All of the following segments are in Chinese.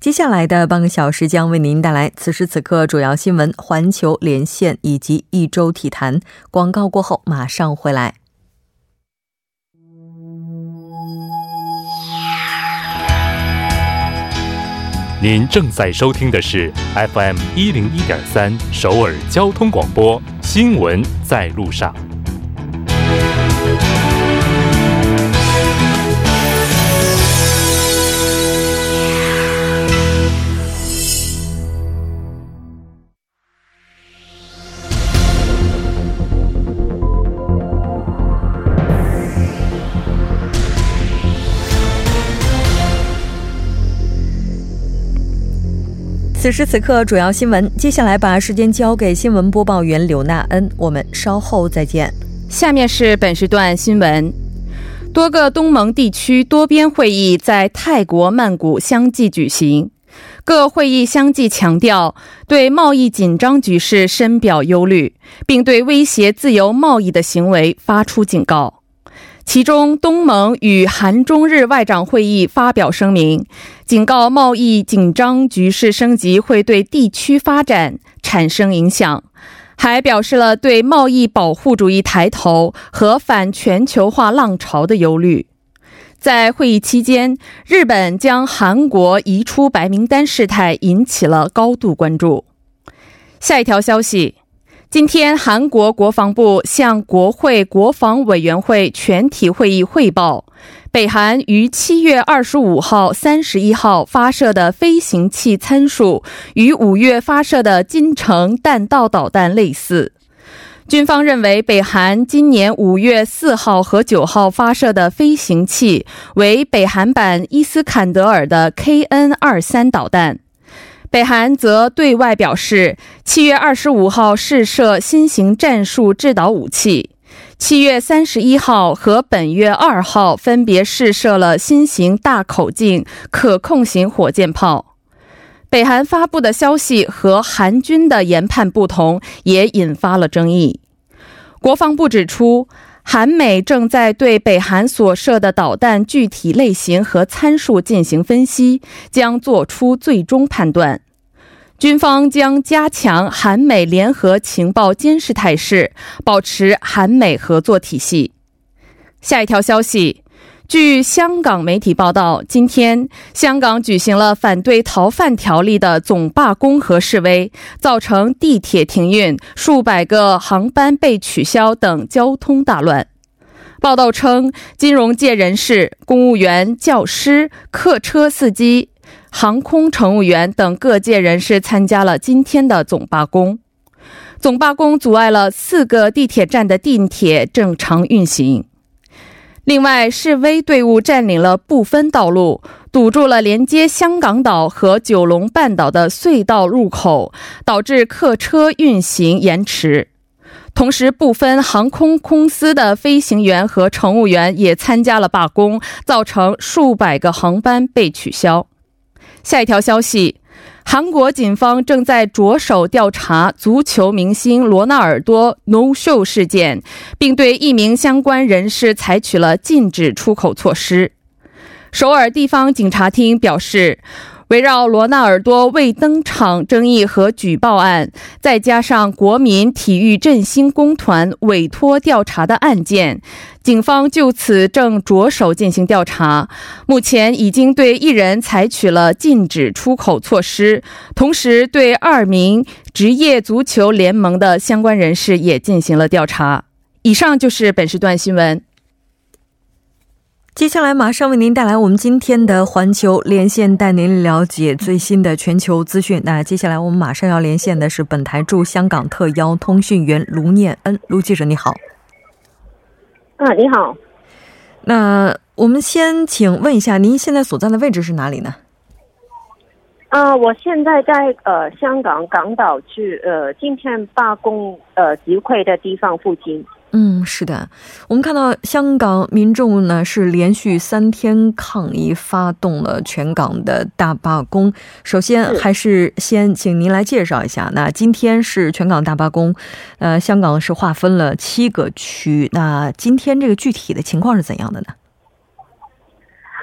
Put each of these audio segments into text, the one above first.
接下来的半个小时将为您带来此时此刻主要新闻、环球连线以及一周体坛。广告过后马上回来。您正在收听的是 FM 一零一点三首尔交通广播，新闻在路上。此时此刻，主要新闻。接下来把时间交给新闻播报员刘娜恩，我们稍后再见。下面是本时段新闻：多个东盟地区多边会议在泰国曼谷相继举行，各会议相继强调对贸易紧张局势深表忧虑，并对威胁自由贸易的行为发出警告。其中，东盟与韩中日外长会议发表声明，警告贸易紧张局势升级会对地区发展产生影响，还表示了对贸易保护主义抬头和反全球化浪潮的忧虑。在会议期间，日本将韩国移出白名单事态引起了高度关注。下一条消息。今天，韩国国防部向国会国防委员会全体会议汇报，北韩于七月二十五号、三十一号发射的飞行器参数与五月发射的金城弹道导弹类似。军方认为，北韩今年五月四号和九号发射的飞行器为北韩版伊斯坎德尔的 KN 二三导弹。北韩则对外表示，七月二十五号试射新型战术制导武器，七月三十一号和本月二号分别试射了新型大口径可控型火箭炮。北韩发布的消息和韩军的研判不同，也引发了争议。国防部指出。韩美正在对北韩所射的导弹具体类型和参数进行分析，将做出最终判断。军方将加强韩美联合情报监视态势，保持韩美合作体系。下一条消息。据香港媒体报道，今天香港举行了反对逃犯条例的总罢工和示威，造成地铁停运、数百个航班被取消等交通大乱。报道称，金融界人士、公务员、教师、客车司机、航空乘务员等各界人士参加了今天的总罢工。总罢工阻碍了四个地铁站的地铁正常运行。另外，示威队伍占领了部分道路，堵住了连接香港岛和九龙半岛的隧道入口，导致客车运行延迟。同时，部分航空公司的飞行员和乘务员也参加了罢工，造成数百个航班被取消。下一条消息。韩国警方正在着手调查足球明星罗纳尔多 no show 事件，并对一名相关人士采取了禁止出口措施。首尔地方警察厅表示。围绕罗纳尔多未登场争议和举报案，再加上国民体育振兴工团委托调查的案件，警方就此正着手进行调查。目前已经对一人采取了禁止出口措施，同时对二名职业足球联盟的相关人士也进行了调查。以上就是本时段新闻。接下来马上为您带来我们今天的环球连线，带您了解最新的全球资讯。那接下来我们马上要连线的是本台驻香港特邀通讯员卢念恩，卢记者你好。啊，你好。那我们先请问一下，您现在所在的位置是哪里呢？啊，我现在在呃香港港岛区呃今天罢工呃集会的地方附近。嗯，是的，我们看到香港民众呢是连续三天抗议，发动了全港的大罢工。首先，还是先请您来介绍一下。那今天是全港大罢工，呃，香港是划分了七个区。那今天这个具体的情况是怎样的呢？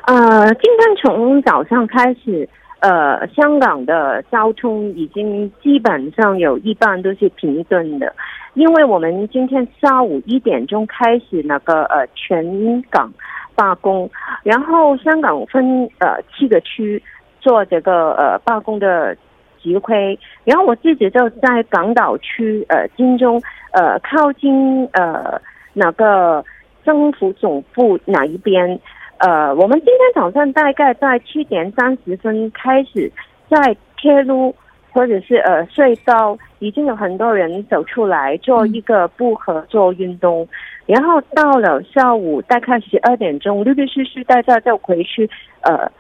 呃，今天从早上开始，呃，香港的交通已经基本上有一半都是停顿的。因为我们今天下午一点钟开始那个呃全港罢工，然后香港分呃七个区做这个呃罢工的集会，然后我自己就在港岛区呃金钟呃靠近呃那个政府总部哪一边，呃我们今天早上大概在七点三十分开始在铁路。或者是呃隧道，已经有很多人走出来做一个不合作运动，然后到了下午大概十二点钟，陆陆续续大家就回去呃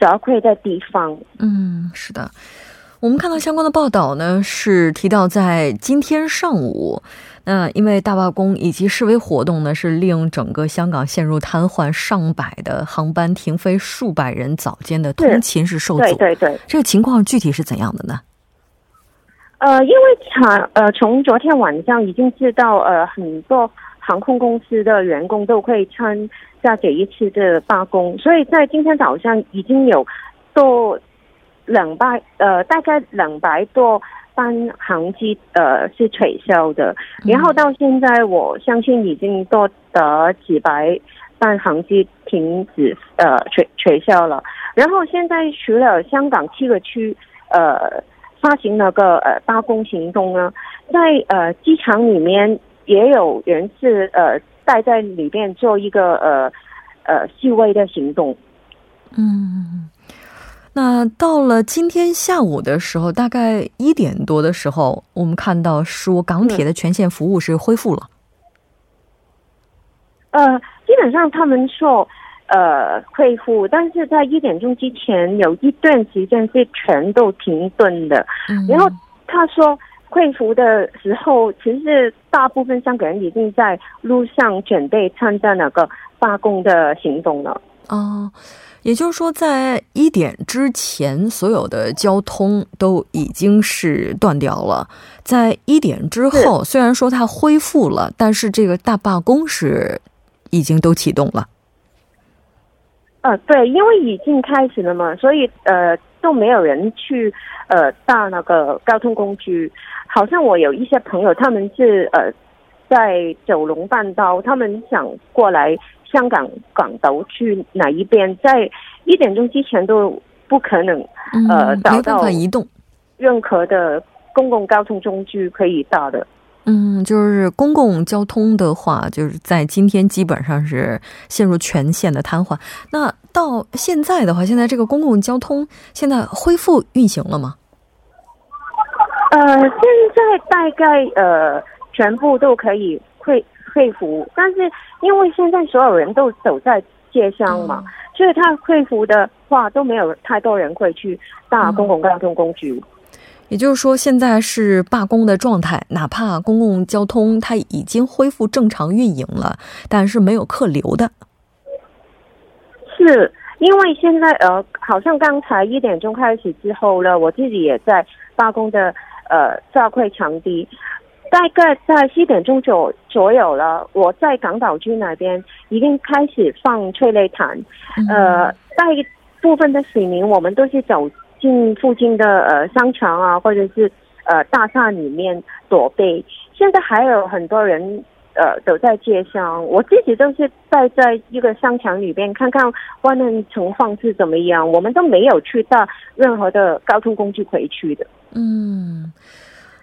集会的地方。嗯，是的，我们看到相关的报道呢，是提到在今天上午。那因为大罢工以及示威活动呢，是令整个香港陷入瘫痪，上百的航班停飞，数百人早间的通勤是受阻。对对对，这个情况具体是怎样的呢？呃，因为从呃从昨天晚上已经知道，呃很多航空公司的员工都会参加这一次的罢工，所以在今天早上已经有多两百呃大概两百多班航机呃是取消的，然后到现在我相信已经多达几百班航机停止呃取取消了，然后现在除了香港七个区呃。发行那个呃罢工行动呢，在呃机场里面也有人是呃待在里面做一个呃呃示威的行动。嗯，那到了今天下午的时候，大概一点多的时候，我们看到说港铁的全线服务是恢复了。呃，基本上他们说。呃，恢复，但是在一点钟之前有一段时间是全都停顿的。然后他说恢复的时候，其实大部分香港人已经在路上准备参加那个罢工的行动了。哦，也就是说，在一点之前，所有的交通都已经是断掉了。在一点之后，虽然说它恢复了，但是这个大罢工是已经都启动了。呃，对，因为已经开始了嘛，所以呃都没有人去呃搭那个交通工具。好像我有一些朋友，他们是呃在九龙半岛，他们想过来香港港岛去哪一边，在一点钟之前都不可能呃找到移动任何的公共交通工具可以到的。嗯，就是公共交通的话，就是在今天基本上是陷入全线的瘫痪。那到现在的话，现在这个公共交通现在恢复运行了吗？呃，现在大概呃全部都可以恢恢复，但是因为现在所有人都走在街上嘛，所以他佩服的话都没有太多人会去搭公共交通工具。也就是说，现在是罢工的状态，哪怕公共交通它已经恢复正常运营了，但是没有客流的。是因为现在呃，好像刚才一点钟开始之后呢，我自己也在罢工的呃召会场地，大概在七点钟左左右了。我在港岛区那边已经开始放催泪弹，呃，大部分的市民我们都是走。进附近的呃商场啊，或者是呃大厦里面躲避。现在还有很多人呃走在街上，我自己都是待在一个商场里边看看外面情况是怎么样。我们都没有去到任何的交通工具回去的。嗯，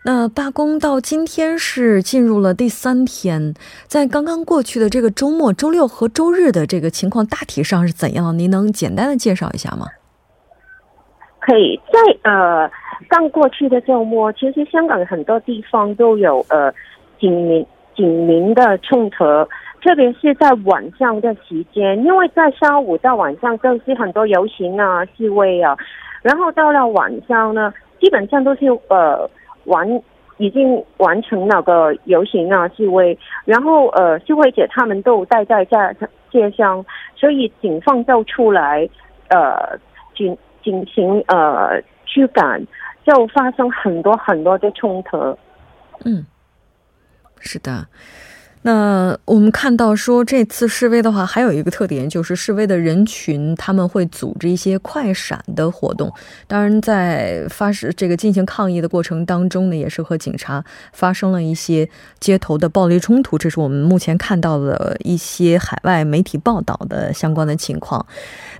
那罢工到今天是进入了第三天，在刚刚过去的这个周末，周六和周日的这个情况大体上是怎样？您能简单的介绍一下吗？可以在呃刚过去的周末，其实香港很多地方都有呃警民警民的冲突，特别是在晚上的时间，因为在下午到晚上都是很多游行啊、示威啊，然后到了晚上呢，基本上都是呃完已经完成那个游行啊示威，然后呃示威者他们都待在在街上，所以警方就出来呃进进行呃驱赶，就发生很多很多的冲突。嗯，是的。那我们看到说这次示威的话，还有一个特点就是示威的人群他们会组织一些快闪的活动。当然，在发生这个进行抗议的过程当中呢，也是和警察发生了一些街头的暴力冲突。这是我们目前看到的一些海外媒体报道的相关的情况。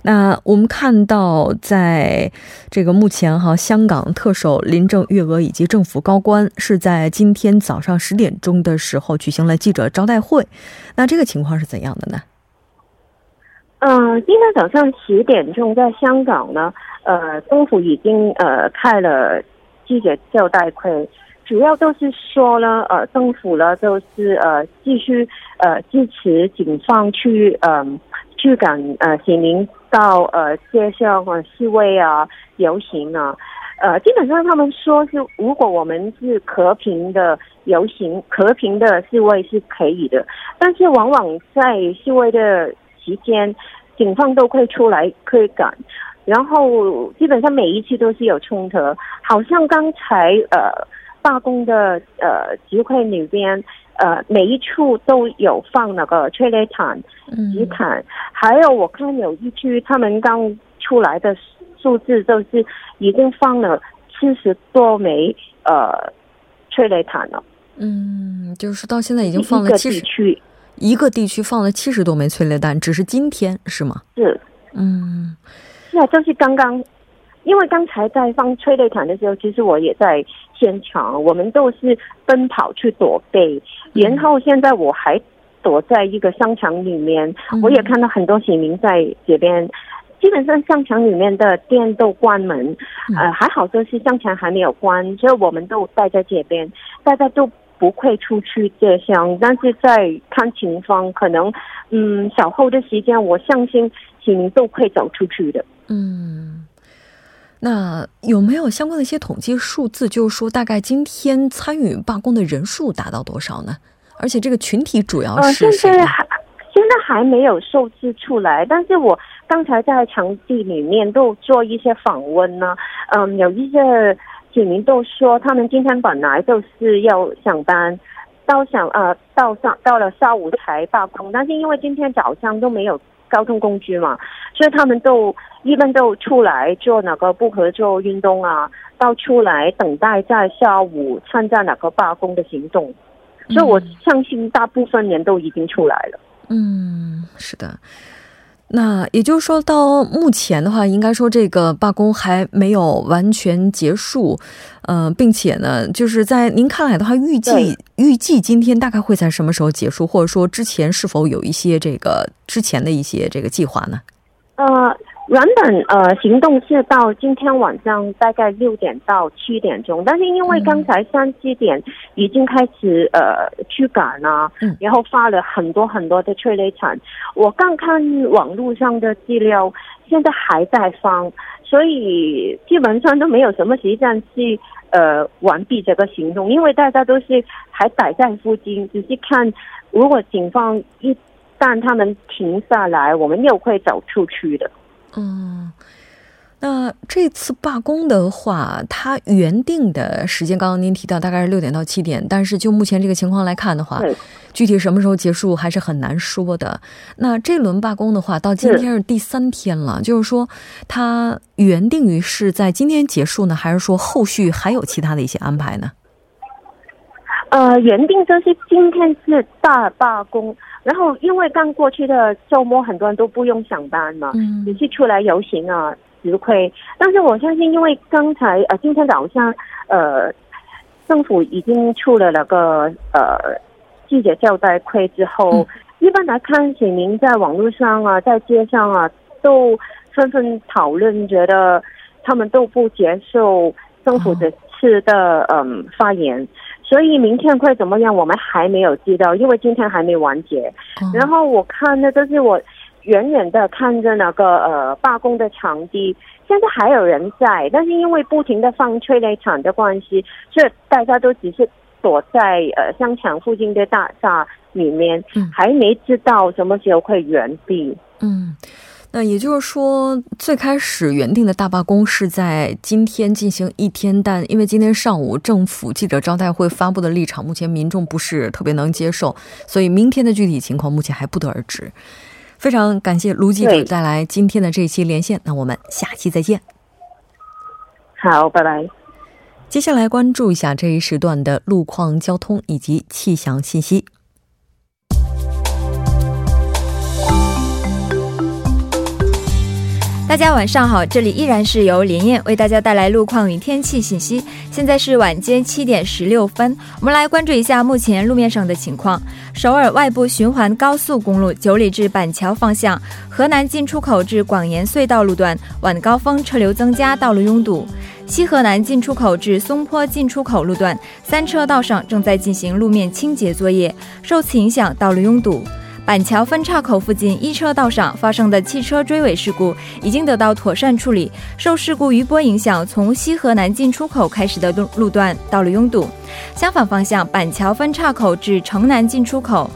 那我们看到，在这个目前哈，香港特首林郑月娥以及政府高官是在今天早上十点钟的时候举行了记者。招待会，那这个情况是怎样的呢？嗯，今天早上十点钟，在香港呢，呃，政府已经呃开了记者招待会，主要都是说呢，呃，政府呢都是呃继续呃支持警方去嗯驱赶呃市民到呃街上呃示威啊游行啊。呃，基本上他们说是，如果我们是和平的游行、和平的示威是可以的，但是往往在示威的期间，警方都会出来驱赶，然后基本上每一次都是有冲突，好像刚才呃罢工的呃集会里边，呃每一处都有放那个催泪弹、纸弹，还有我看有一区他们刚出来的。数字就是已经放了七十多枚呃催泪弹了。嗯，就是到现在已经放了七十区，一个地区放了七十多枚催泪弹，只是今天是吗？是，嗯，是啊，就是刚刚，因为刚才在放催泪弹的时候，其实我也在现场，我们都是奔跑去躲避，然后现在我还躲在一个商场里面，我也看到很多市民在这边。基本上商场里面的店都关门，呃，还好就是商场还没有关，所以我们都待在这边，大家都不会出去街上，但是在看情况，可能嗯，稍后的时间，我相信市民都会走出去的。嗯，那有没有相关的一些统计数字，就是说大概今天参与罢工的人数达到多少呢？而且这个群体主要是谁？现在还现在还没有数字出来，但是我。刚才在场地里面都做一些访问呢，嗯，有一些市民都说，他们今天本来就是要上班，到想呃到上到了下午才罢工，但是因为今天早上都没有交通工具嘛，所以他们都一般都出来做那个不合作运动啊，到出来等待在下午参加哪个罢工的行动，所以我相信大部分人都已经出来了。嗯，是的。那也就是说，到目前的话，应该说这个罢工还没有完全结束，呃，并且呢，就是在您看来的话，预计预计今天大概会在什么时候结束，或者说之前是否有一些这个之前的一些这个计划呢？呃。原本呃行动是到今天晚上大概六点到七点钟，但是因为刚才三七点已经开始呃驱赶了，然后发了很多很多的催泪弹。我刚看网络上的资料，现在还在放，所以基本上都没有什么时间去呃完毕这个行动，因为大家都是还待在附近，只是看如果警方一旦他们停下来，我们又会走出去的。嗯，那这次罢工的话，它原定的时间，刚刚您提到大概是六点到七点，但是就目前这个情况来看的话，具体什么时候结束还是很难说的。那这轮罢工的话，到今天是第三天了，就是说它原定于是在今天结束呢，还是说后续还有其他的一些安排呢？呃，原定就是今天是大罢工。然后，因为刚过去的周末，很多人都不用上班嘛，嗯只是出来游行啊，吃亏。但是我相信，因为刚才呃，今天早上呃，政府已经出了那个呃记者招待会之后，一般来看，市民在网络上啊，在街上啊，都纷纷讨论，觉得他们都不接受政府这次的嗯发言。所以明天会怎么样？我们还没有知道，因为今天还没完结。然后我看的都是我远远的看着那个呃罢工的场地，现在还有人在，但是因为不停的放催泪弹的关系，所以大家都只是躲在呃商场附近的大厦里面，嗯还没知道什么时候会原地。嗯，那也就是说，最开始原定的大罢工是在今天进行一天，但因为今天上午政府记者招待会发布的立场，目前民众不是特别能接受，所以明天的具体情况目前还不得而知。非常感谢卢记者带来今天的这一期连线，那我们下期再见。好，拜拜。接下来关注一下这一时段的路况、交通以及气象信息。大家晚上好，这里依然是由连燕为大家带来路况与天气信息。现在是晚间七点十六分，我们来关注一下目前路面上的情况。首尔外部循环高速公路九里至板桥方向，河南进出口至广延隧道路段晚高峰车流增加，道路拥堵。西河南进出口至松坡进出口路段三车道上正在进行路面清洁作业，受此影响，道路拥堵。板桥分岔口附近一车道上发生的汽车追尾事故已经得到妥善处理。受事故余波影响，从西河南进出口开始的路路段道路拥堵。相反方向，板桥分岔口至城南进出口。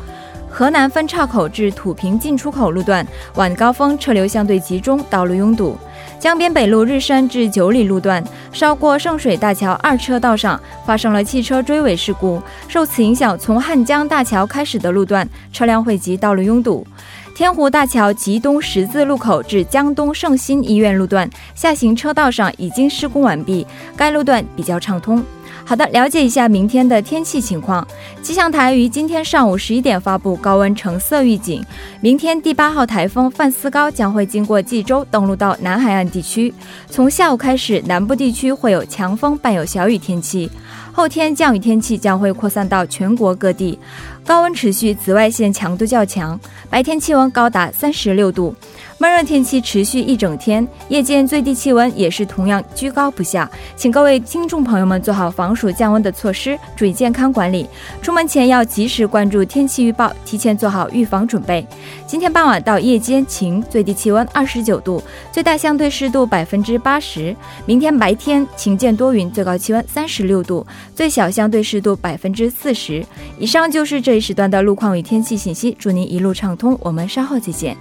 河南分岔口至土平进出口路段晚高峰车流相对集中，道路拥堵。江边北路日山至九里路段，稍过圣水大桥二车道上发生了汽车追尾事故，受此影响，从汉江大桥开始的路段车辆汇集，道路拥堵。天湖大桥吉东十字路口至江东圣心医院路段下行车道上已经施工完毕，该路段比较畅通。好的，了解一下明天的天气情况。气象台于今天上午十一点发布高温橙色预警，明天第八号台风范斯高将会经过济州登陆到南海岸地区。从下午开始，南部地区会有强风伴有小雨天气，后天降雨天气将会扩散到全国各地，高温持续，紫外线强度较强，白天气温高达三十六度。闷热天气持续一整天，夜间最低气温也是同样居高不下，请各位听众朋友们做好防暑降温的措施，注意健康管理。出门前要及时关注天气预报，提前做好预防准备。今天傍晚到夜间晴，最低气温二十九度，最大相对湿度百分之八十。明天白天晴间多云，最高气温三十六度，最小相对湿度百分之四十。以上就是这一时段的路况与天气信息，祝您一路畅通，我们稍后再见。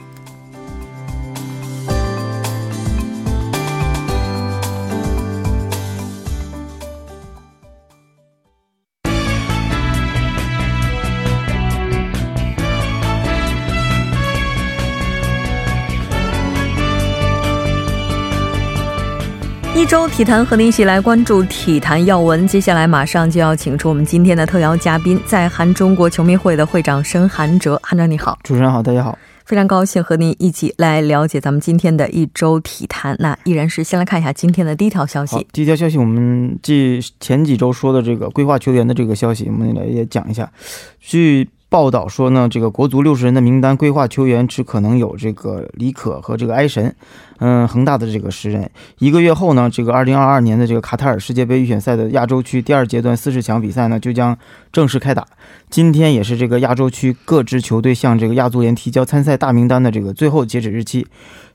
一周体坛和您一起来关注体坛要闻。接下来马上就要请出我们今天的特邀嘉宾，在韩中国球迷会的会长申韩哲。韩哲你好，主持人好，大家好。非常高兴和您一起来了解咱们今天的一周体坛。那依然是先来看一下今天的第一条消息。，第一条消息，我们继前几周说的这个规划球员的这个消息，我们来也讲一下。据报道说呢，这个国足六十人的名单规划球员只可能有这个李可和这个埃神，嗯，恒大的这个十人。一个月后呢，这个二零二二年的这个卡塔尔世界杯预选赛的亚洲区第二阶段四十强比赛呢，就将正式开打。今天也是这个亚洲区各支球队向这个亚足联提交参赛大名单的这个最后截止日期。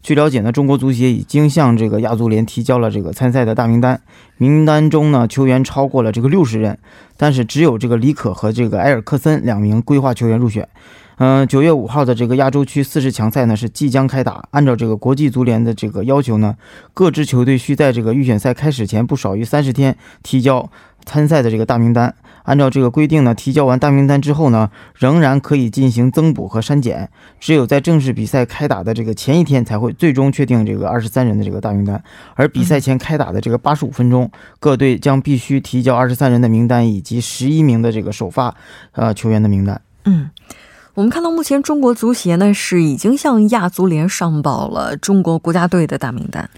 据了解呢，中国足协已经向这个亚足联提交了这个参赛的大名单，名单中呢球员超过了这个六十人，但是只有这个李可和这个埃尔克森两名规划球员入选。嗯，九月五号的这个亚洲区四十强赛呢是即将开打。按照这个国际足联的这个要求呢，各支球队需在这个预选赛开始前不少于三十天提交参赛的这个大名单。按照这个规定呢，提交完大名单之后呢，仍然可以进行增补和删减。只有在正式比赛开打的这个前一天，才会最终确定这个二十三人的这个大名单。而比赛前开打的这个八十五分钟，各队将必须提交二十三人的名单以及十一名的这个首发呃球员的名单。嗯，我们看到目前中国足协呢是已经向亚足联上报了中国国家队的大名单。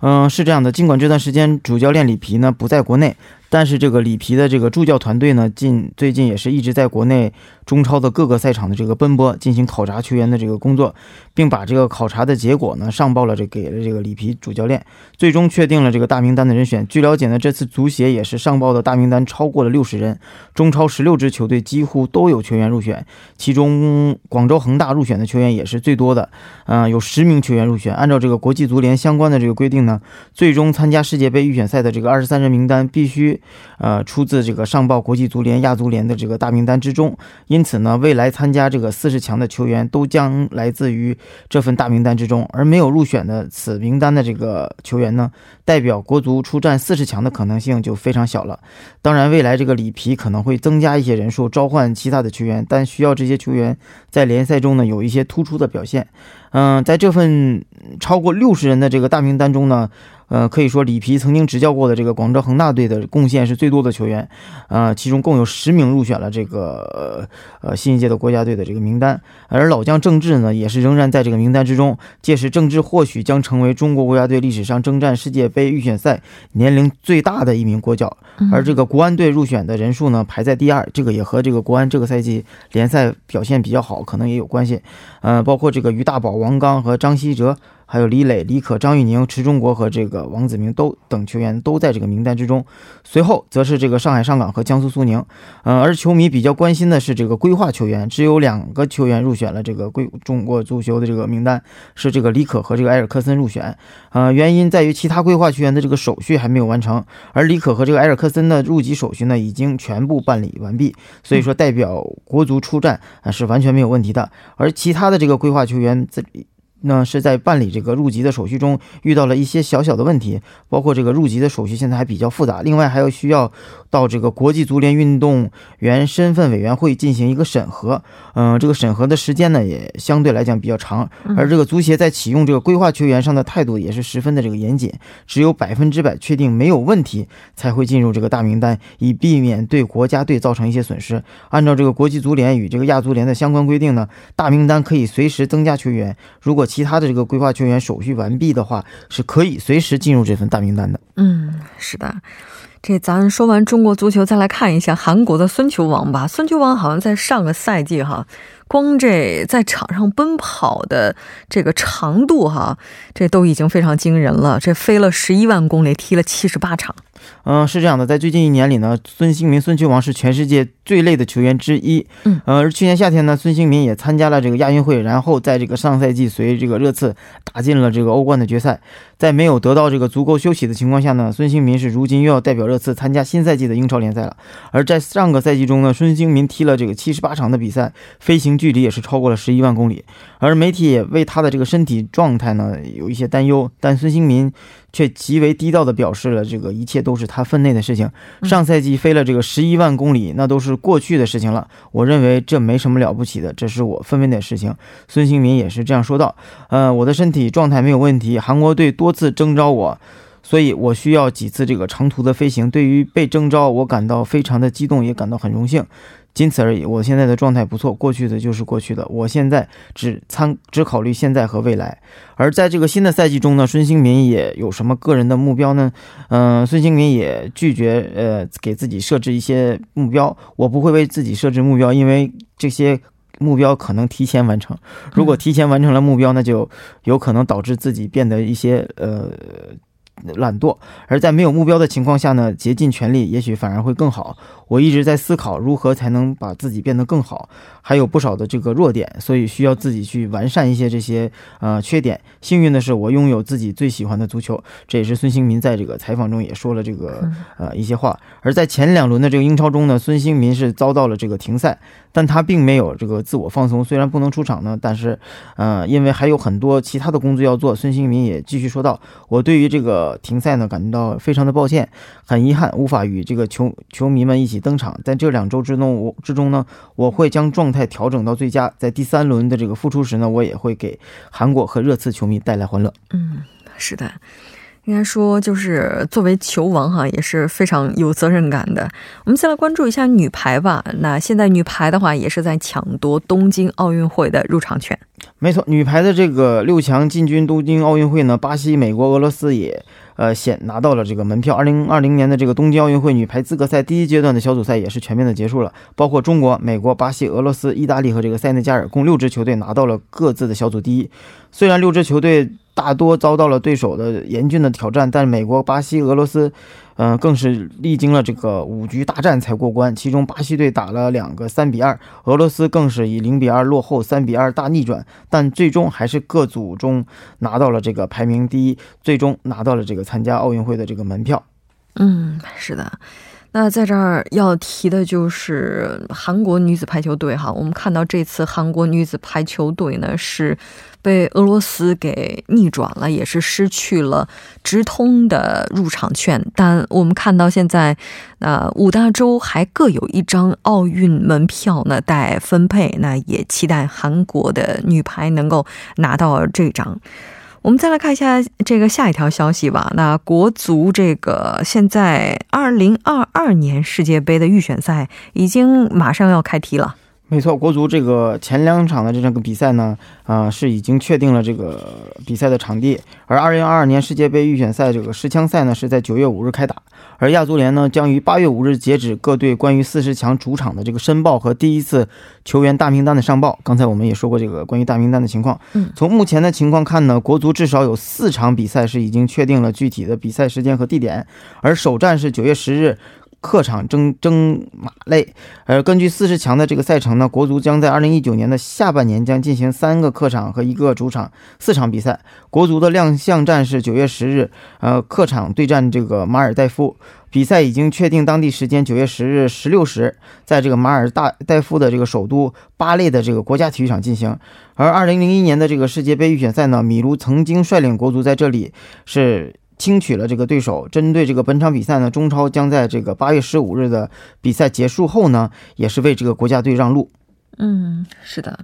嗯、是这样的，尽管这段时间主教练里皮呢不在国内，但是这个里皮的这个助教团队呢，近最近也是一直在国内中超的各个赛场的这个奔波，进行考察球员的这个工作，并把这个考察的结果呢上报了这给了这个里皮主教练，最终确定了这个大名单的人选。据了解呢，这次足协也是上报的大名单超过了六十人，中超十六支球队几乎都有球员入选，其中广州恒大入选的球员也是最多的，嗯，有十名球员入选。按照这个国际足联相关的这个规定呢，最终参加世界杯预选赛的这个二十三人名单必须。呃，出自这个上报国际足联、亚足联的这个大名单之中，因此呢，未来参加这个四十强的球员都将来自于这份大名单之中，而没有入选的此名单的这个球员呢，代表国足出战四十强的可能性就非常小了。当然，未来这个里皮可能会增加一些人数，召唤其他的球员，但需要这些球员在联赛中呢有一些突出的表现。嗯，在这份超过六十人的这个大名单中呢。呃，可以说里皮曾经执教过的这个广州恒大队的贡献是最多的球员，呃，其中共有十名入选了这个呃新一届的国家队的这个名单，而老将郑智呢，也是仍然在这个名单之中。届时，郑智或许将成为中国国家队历史上征战世界杯预选赛年龄最大的一名国脚。而这个国安队入选的人数呢，排在第二，这个也和这个国安这个赛季联赛表现比较好，可能也有关系。呃，包括这个于大宝、王刚和张稀哲。还有李磊、李可、张玉宁、池忠国和这个王子明都等球员都在这个名单之中。随后则是这个上海上港和江苏苏宁。嗯，而球迷比较关心的是这个规划球员，只有两个球员入选了这个规中国足球的这个名单，是这个李可和这个埃尔克森入选。呃，原因在于其他规划球员的这个手续还没有完成，而李可和这个埃尔克森的入籍手续呢已经全部办理完毕，所以说代表国足出战啊是完全没有问题的。而其他的这个规划球员在。那是在办理这个入籍的手续中遇到了一些小小的问题，包括这个入籍的手续现在还比较复杂，另外还要需要到这个国际足联运动员身份委员会进行一个审核，嗯，这个审核的时间呢也相对来讲比较长，而这个足协在启用这个规划球员上的态度也是十分的这个严谨，只有百分之百确定没有问题才会进入这个大名单，以避免对国家队造成一些损失。按照这个国际足联与这个亚足联的相关规定呢，大名单可以随时增加球员，如果其他的这个规划球员手续完毕的话，是可以随时进入这份大名单的。嗯，是的。这咱说完中国足球，再来看一下韩国的孙球王吧。孙球王好像在上个赛季哈，光这在场上奔跑的这个长度哈，这都已经非常惊人了。这飞了十一万公里，踢了七十八场。嗯，是这样的，在最近一年里呢，孙兴民、孙秋王是全世界最累的球员之一。嗯，呃，而去年夏天呢，孙兴民也参加了这个亚运会，然后在这个上赛季随这个热刺打进了这个欧冠的决赛。在没有得到这个足够休息的情况下呢，孙兴民是如今又要代表热刺参加新赛季的英超联赛了。而在上个赛季中呢，孙兴民踢了这个七十八场的比赛，飞行距离也是超过了十一万公里。而媒体也为他的这个身体状态呢有一些担忧，但孙兴民。却极为低调地表示了，这个一切都是他分内的事情。上赛季飞了这个十一万公里，那都是过去的事情了。我认为这没什么了不起的，这是我分内的事情。孙兴民也是这样说道。呃，我的身体状态没有问题，韩国队多次征召我，所以我需要几次这个长途的飞行。对于被征召，我感到非常的激动，也感到很荣幸。仅此而已。我现在的状态不错，过去的就是过去的。我现在只参只考虑现在和未来。而在这个新的赛季中呢，孙兴民也有什么个人的目标呢？嗯，孙兴民也拒绝呃给自己设置一些目标。我不会为自己设置目标，因为这些目标可能提前完成。如果提前完成了目标，那就有可能导致自己变得一些呃。懒惰，而在没有目标的情况下呢，竭尽全力也许反而会更好。我一直在思考如何才能把自己变得更好，还有不少的这个弱点，所以需要自己去完善一些这些呃缺点。幸运的是，我拥有自己最喜欢的足球，这也是孙兴民在这个采访中也说了这个呃一些话。而在前两轮的这个英超中呢，孙兴民是遭到了这个停赛，但他并没有这个自我放松。虽然不能出场呢，但是呃因为还有很多其他的工作要做，孙兴民也继续说道：“我对于这个。”呃停赛呢，感到非常的抱歉，很遗憾无法与这个球球迷们一起登场。在这两周之中，我之中呢，我会将状态调整到最佳。在第三轮的这个复出时呢，我也会给韩国和热刺球迷带来欢乐。嗯，是的。应该说，就是作为球王哈，也是非常有责任感的。我们先来关注一下女排吧。那现在女排的话，也是在抢夺东京奥运会的入场权。没错，女排的这个六强进军东京奥运会呢，巴西、美国、俄罗斯也呃，先拿到了这个门票。二零二零年的这个东京奥运会女排资格赛第一阶段的小组赛也是全面的结束了，包括中国、美国、巴西、俄罗斯、意大利和这个塞内加尔共六支球队拿到了各自的小组第一。虽然六支球队大多遭到了对手的严峻的挑战，但美国、巴西、俄罗斯。嗯，更是历经了这个五局大战才过关。其中，巴西队打了两个三比二，俄罗斯更是以零比二落后，三比二大逆转。但最终还是各组中拿到了这个排名第一，最终拿到了这个参加奥运会的这个门票。嗯，是的。那在这儿要提的就是韩国女子排球队哈，我们看到这次韩国女子排球队呢是被俄罗斯给逆转了，也是失去了直通的入场券。但我们看到现在，那五大洲还各有一张奥运门票呢待分配，那也期待韩国的女排能够拿到这张。我们再来看一下这个下一条消息吧。那国足这个现在二零二二年世界杯的预选赛已经马上要开踢了。没错，国足这个前两场的这个比赛呢，啊是已经确定了这个比赛的场地。而二零二二年世界杯预选赛这个十强赛呢是在九月五日开打。而亚足联呢将于八月五日截止各队关于四十强主场的这个申报和第一次球员大名单的上报。刚才我们也说过这个关于大名单的情况。嗯，从目前的情况看呢，国足至少有四场比赛是已经确定了具体的比赛时间和地点，而首战是九月十日。客场争争马类，而根据四十强的这个赛程呢，国足将在二零一九年的下半年将进行三个客场和一个主场四场比赛。国足的亮相战是九月十日，呃，客场对战这个马尔代夫，比赛已经确定当地时间九月十日十六时，在这个马尔大代夫的这个首都巴列的这个国家体育场进行。而二零零一年的这个世界杯预选赛呢，米卢曾经率领国足在这里是。轻取了这个对手。针对这个本场比赛呢，中超将在这个八月十五日的比赛结束后呢，也是为这个国家队让路。嗯，是的。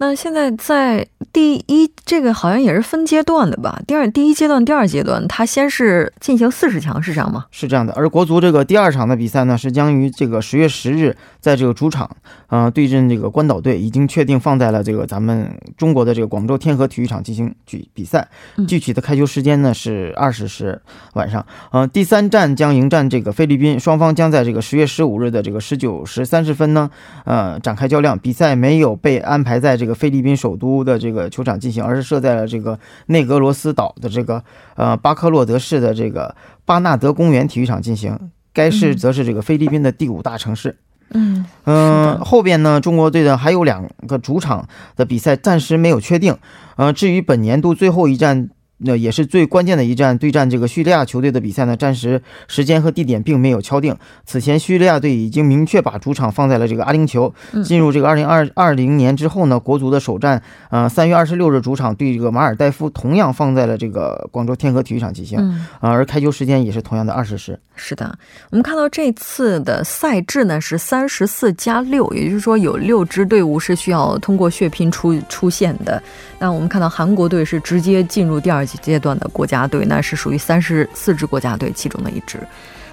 那现在在第一，这个好像也是分阶段的吧？第二，第一阶段、第二阶段，它先是进行四十强，是这样吗？是这样的。而国足这个第二场的比赛呢，是将于这个十月十日在这个主场，呃，对阵这个关岛队，已经确定放在了这个咱们中国的这个广州天河体育场进行举比赛。具体的开球时间呢是二十时晚上。呃，第三站将迎战这个菲律宾，双方将在这个十月十五日的这个十九时三十分呢，呃，展开较量。比赛没有被安排在这个。这个菲律宾首都的这个球场进行，而是设在了这个内格罗斯岛的这个呃巴克洛德市的这个巴纳德公园体育场进行。该市则是这个菲律宾的第五大城市。嗯嗯，后边呢，中国队的还有两个主场的比赛暂时没有确定。呃，至于本年度最后一站。那也是最关键的一战，对战这个叙利亚球队的比赛呢，暂时时间和地点并没有敲定。此前，叙利亚队已经明确把主场放在了这个阿联酋。进入这个二零二二零年之后呢，国足的首战，呃，三月二十六日主场对这个马尔代夫，同样放在了这个广州天河体育场进行。啊，而开球时间也是同样的二十时。是的，我们看到这次的赛制呢是三十四加六，也就是说有六支队伍是需要通过血拼出出线的。那我们看到韩国队是直接进入第二阶段的国家队，那是属于三十四支国家队其中的一支。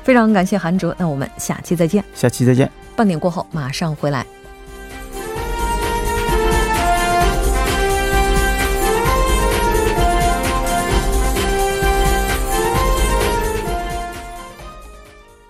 非常感谢韩哲，那我们下期再见。下期再见。半点过后马上回来。